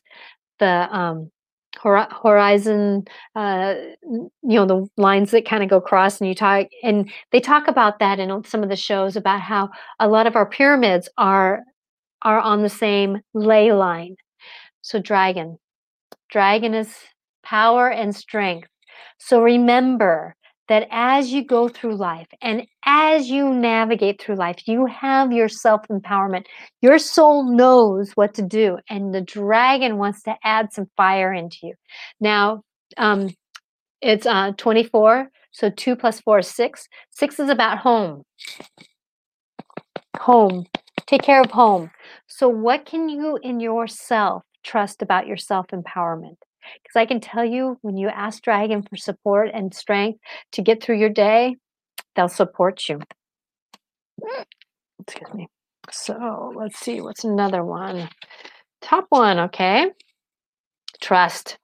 the um, horizon, uh, you know, the lines that kind of go across. And you talk, and they talk about that in some of the shows about how a lot of our pyramids are are on the same ley line. So, dragon, dragon is power and strength. So remember that as you go through life and as you navigate through life, you have your self empowerment. Your soul knows what to do, and the dragon wants to add some fire into you. Now, um, it's uh, 24, so 2 plus 4 is 6. 6 is about home. Home. Take care of home. So, what can you in yourself trust about your self empowerment? Because I can tell you when you ask Dragon for support and strength to get through your day, they'll support you. Mm. Excuse me. So let's see, what's another one? Top one, okay. Trust.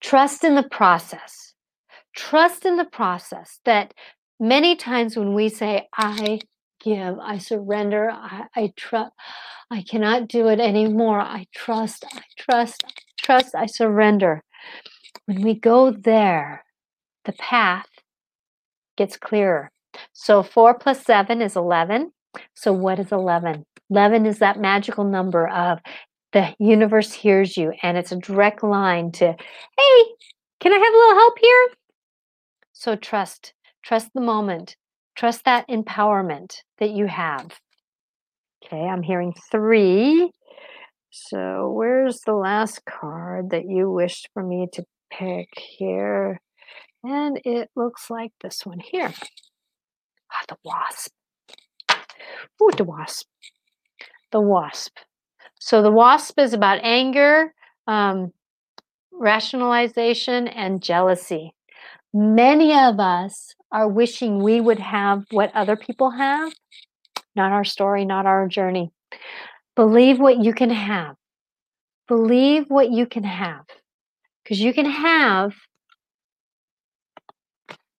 Trust in the process. Trust in the process that many times when we say, I give, I surrender, I, I trust, I cannot do it anymore. I trust, I trust, I trust, I surrender. When we go there, the path gets clearer. So four plus seven is 11. So what is 11? 11 is that magical number of the universe hears you and it's a direct line to, hey, can I have a little help here? So trust, trust the moment, trust that empowerment that you have. Okay, I'm hearing three. So where's the last card that you wished for me to pick here? And it looks like this one here. Ah, the wasp. Ooh, the wasp. The wasp. So the wasp is about anger, um, rationalization, and jealousy. Many of us are wishing we would have what other people have, not our story, not our journey. Believe what you can have. Believe what you can have. Because you can have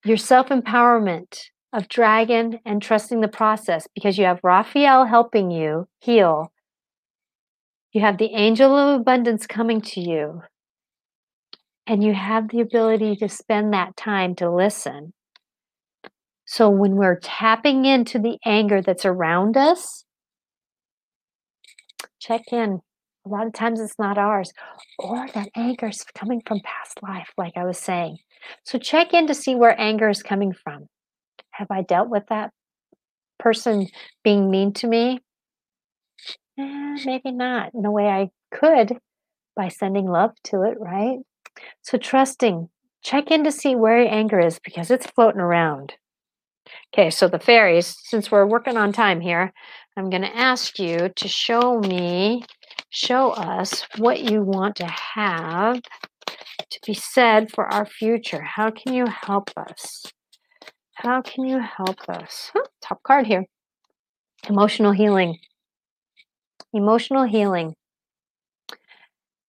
your self empowerment of dragon and trusting the process because you have Raphael helping you heal. You have the angel of abundance coming to you. And you have the ability to spend that time to listen. So when we're tapping into the anger that's around us, check in. A lot of times it's not ours, or that anger is coming from past life, like I was saying. So check in to see where anger is coming from. Have I dealt with that person being mean to me? Eh, maybe not in the way I could by sending love to it, right? So trusting, check in to see where anger is because it's floating around. Okay, so the fairies, since we're working on time here, I'm going to ask you to show me, show us what you want to have to be said for our future. How can you help us? How can you help us? Huh, top card here. Emotional healing. Emotional healing.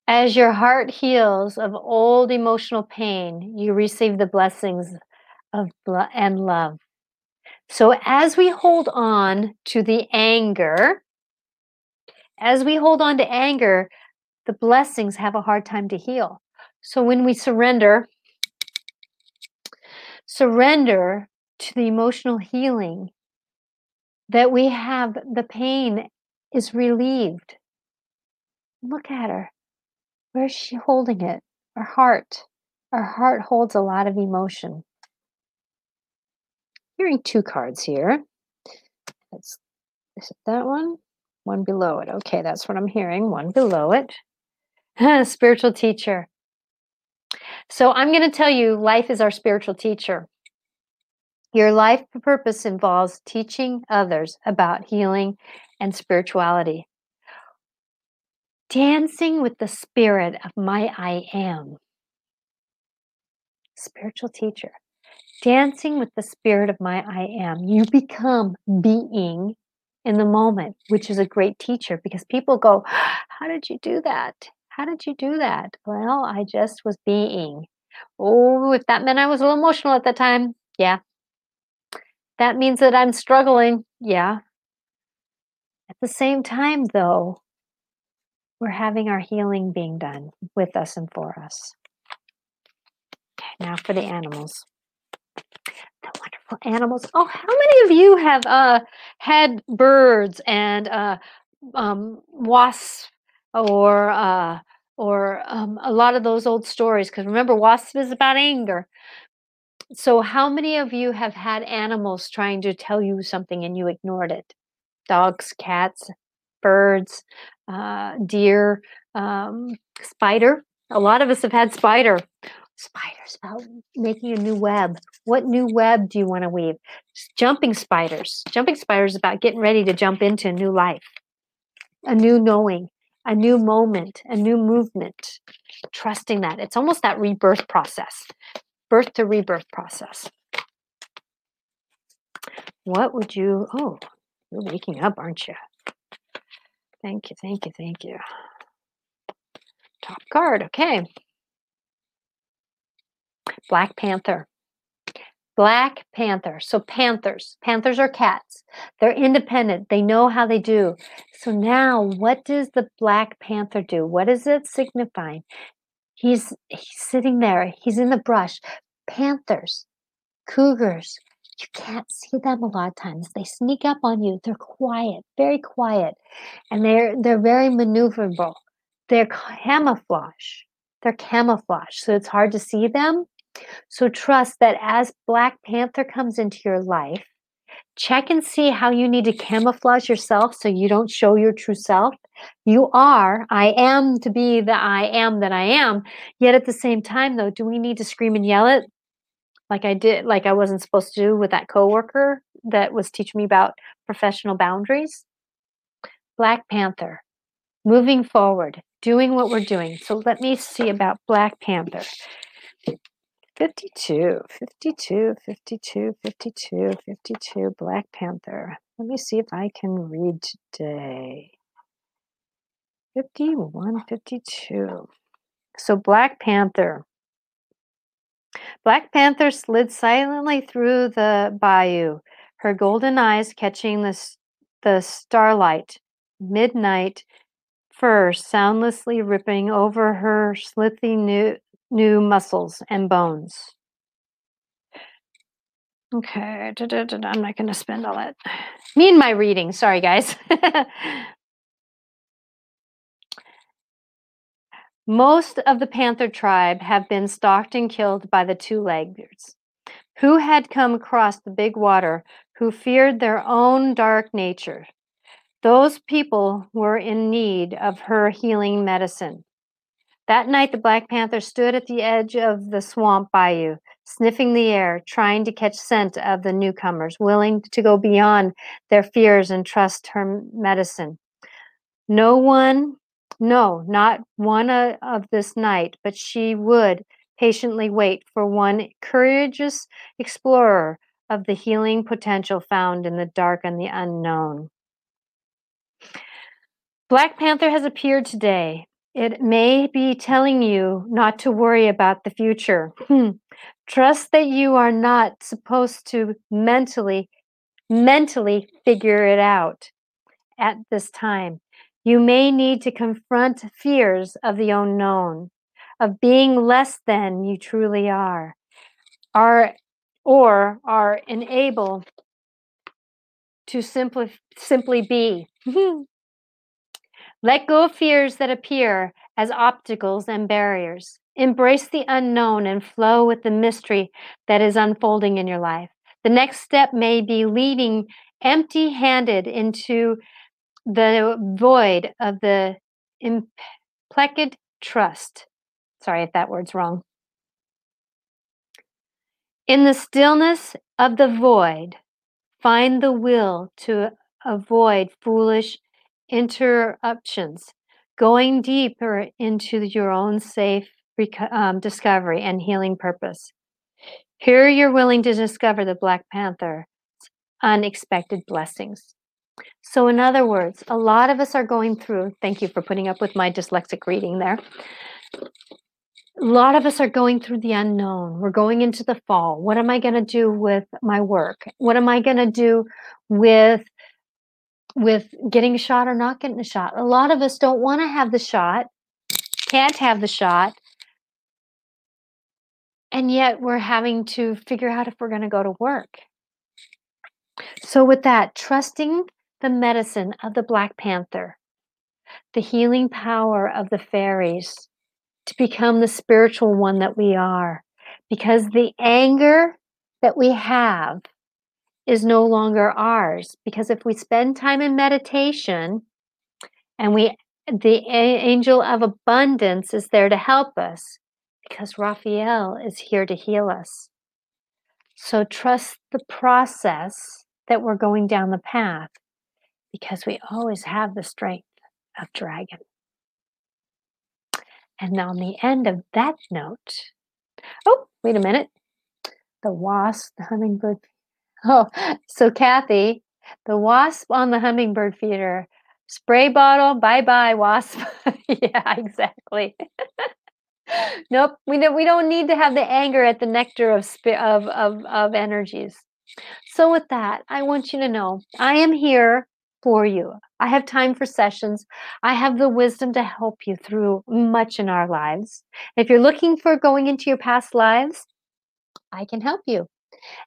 As your heart heals of old emotional pain, you receive the blessings of bl- and love. So as we hold on to the anger, as we hold on to anger, the blessings have a hard time to heal. So when we surrender, surrender to the emotional healing that we have, the pain is relieved. Look at her. Where's she holding it? Her heart. Her heart holds a lot of emotion. Hearing two cards here. That's is it that one? One below it. Okay, that's what I'm hearing. One below it. spiritual teacher. So I'm going to tell you life is our spiritual teacher. Your life purpose involves teaching others about healing and spirituality. Dancing with the spirit of my I am. Spiritual teacher. Dancing with the spirit of my I am. You become being in the moment, which is a great teacher because people go, How did you do that? How did you do that? Well, I just was being. Oh, if that meant I was a little emotional at that time, yeah. That means that I'm struggling, yeah. At the same time, though, we're having our healing being done with us and for us. Now for the animals. The wonderful animals. Oh, how many of you have uh, had birds and uh, um, wasps or uh, or um, a lot of those old stories? Because remember, wasp is about anger. So, how many of you have had animals trying to tell you something and you ignored it? Dogs, cats, birds, uh, deer, um, spider. A lot of us have had spider. Spiders about making a new web. What new web do you want to weave? Jumping spiders. Jumping spiders about getting ready to jump into a new life, a new knowing, a new moment, a new movement. Trusting that. It's almost that rebirth process, birth to rebirth process. What would you, oh, You're waking up, aren't you? Thank you, thank you, thank you. Top card, okay. Black Panther. Black Panther. So panthers. Panthers are cats. They're independent. They know how they do. So now what does the Black Panther do? What is it signifying? He's he's sitting there. He's in the brush. Panthers, cougars, you can't see them a lot of times. They sneak up on you. They're quiet, very quiet, and they're they're very maneuverable. They're camouflage. They're camouflage, so it's hard to see them. So trust that as Black Panther comes into your life, check and see how you need to camouflage yourself so you don't show your true self. You are, I am to be the I am that I am. Yet at the same time, though, do we need to scream and yell it like I did, like I wasn't supposed to do with that coworker that was teaching me about professional boundaries. Black Panther, moving forward, doing what we're doing. So let me see about Black Panther. 52, 52, 52, 52, 52, Black Panther. Let me see if I can read today. 51, 52. So Black Panther. Black Panther slid silently through the bayou, her golden eyes catching the, the starlight. Midnight fur soundlessly ripping over her slithy new, new muscles and bones. Okay, I'm not going to spend all that. Me and my reading. Sorry, guys. Most of the panther tribe have been stalked and killed by the two-leggeds, who had come across the big water, who feared their own dark nature. Those people were in need of her healing medicine. That night, the Black Panther stood at the edge of the swamp bayou, sniffing the air, trying to catch scent of the newcomers, willing to go beyond their fears and trust her medicine. No one no, not one of this night, but she would patiently wait for one courageous explorer of the healing potential found in the dark and the unknown. Black Panther has appeared today. It may be telling you not to worry about the future. Hmm. Trust that you are not supposed to mentally mentally figure it out at this time. You may need to confront fears of the unknown, of being less than you truly are, are or are unable to simply simply be. Let go of fears that appear as obstacles and barriers. Embrace the unknown and flow with the mystery that is unfolding in your life. The next step may be leaving empty handed into the void of the implied trust. Sorry if that word's wrong. In the stillness of the void, find the will to avoid foolish interruptions, going deeper into your own safe um, discovery and healing purpose. Here you're willing to discover the Black Panther's unexpected blessings. So, in other words, a lot of us are going through, thank you for putting up with my dyslexic reading there. A lot of us are going through the unknown. We're going into the fall. What am I going to do with my work? What am I going to do with with getting a shot or not getting a shot? A lot of us don't want to have the shot, can't have the shot, and yet we're having to figure out if we're going to go to work. So, with that, trusting the medicine of the Black Panther, the healing power of the fairies to become the spiritual one that we are. Because the anger that we have is no longer ours. Because if we spend time in meditation and we the angel of abundance is there to help us because Raphael is here to heal us. So trust the process that we're going down the path because we always have the strength of dragon. And on the end of that note, oh, wait a minute. The wasp, the hummingbird. Oh, so Kathy, The wasp on the hummingbird feeder. Spray bottle, bye-bye, wasp. Yeah, exactly. Nope, we don't we don't need to have the anger at the nectar of of of of energies. So with that, I want you to know, I am here for you. I have time for sessions. I have the wisdom to help you through much in our lives. If you're looking for going into your past lives, I can help you.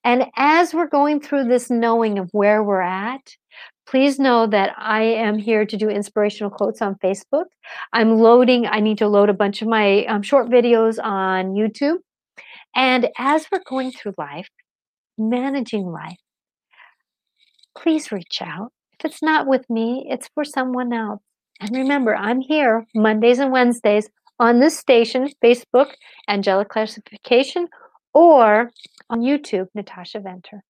And as we're going through this knowing of where we're at, please know that I am here to do inspirational quotes on Facebook. I'm loading, I need to load a bunch of my um, short videos on YouTube. And as we're going through life, managing life, please reach out. If it's not with me, it's for someone else. And remember, I'm here Mondays and Wednesdays on this station, Facebook, Angelic Clarification, or on YouTube, Natasha Venter.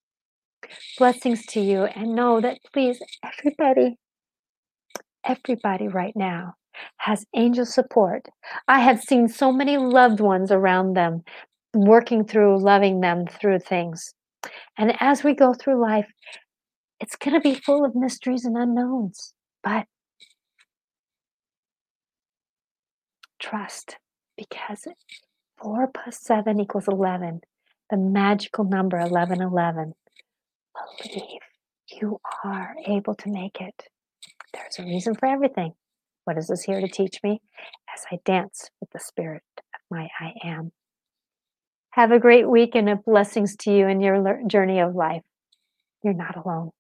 Blessings to you, and know that please, everybody, everybody right now has angel support. I have seen so many loved ones around them working through, loving them through things. And as we go through life, it's going to be full of mysteries and unknowns, but trust because 4 plus 7 equals 11, the magical number 1111. Believe you are able to make it. There's a reason for everything. What is this here to teach me as I dance with the spirit of my I am? Have a great week and blessings to you in your journey of life. You're not alone.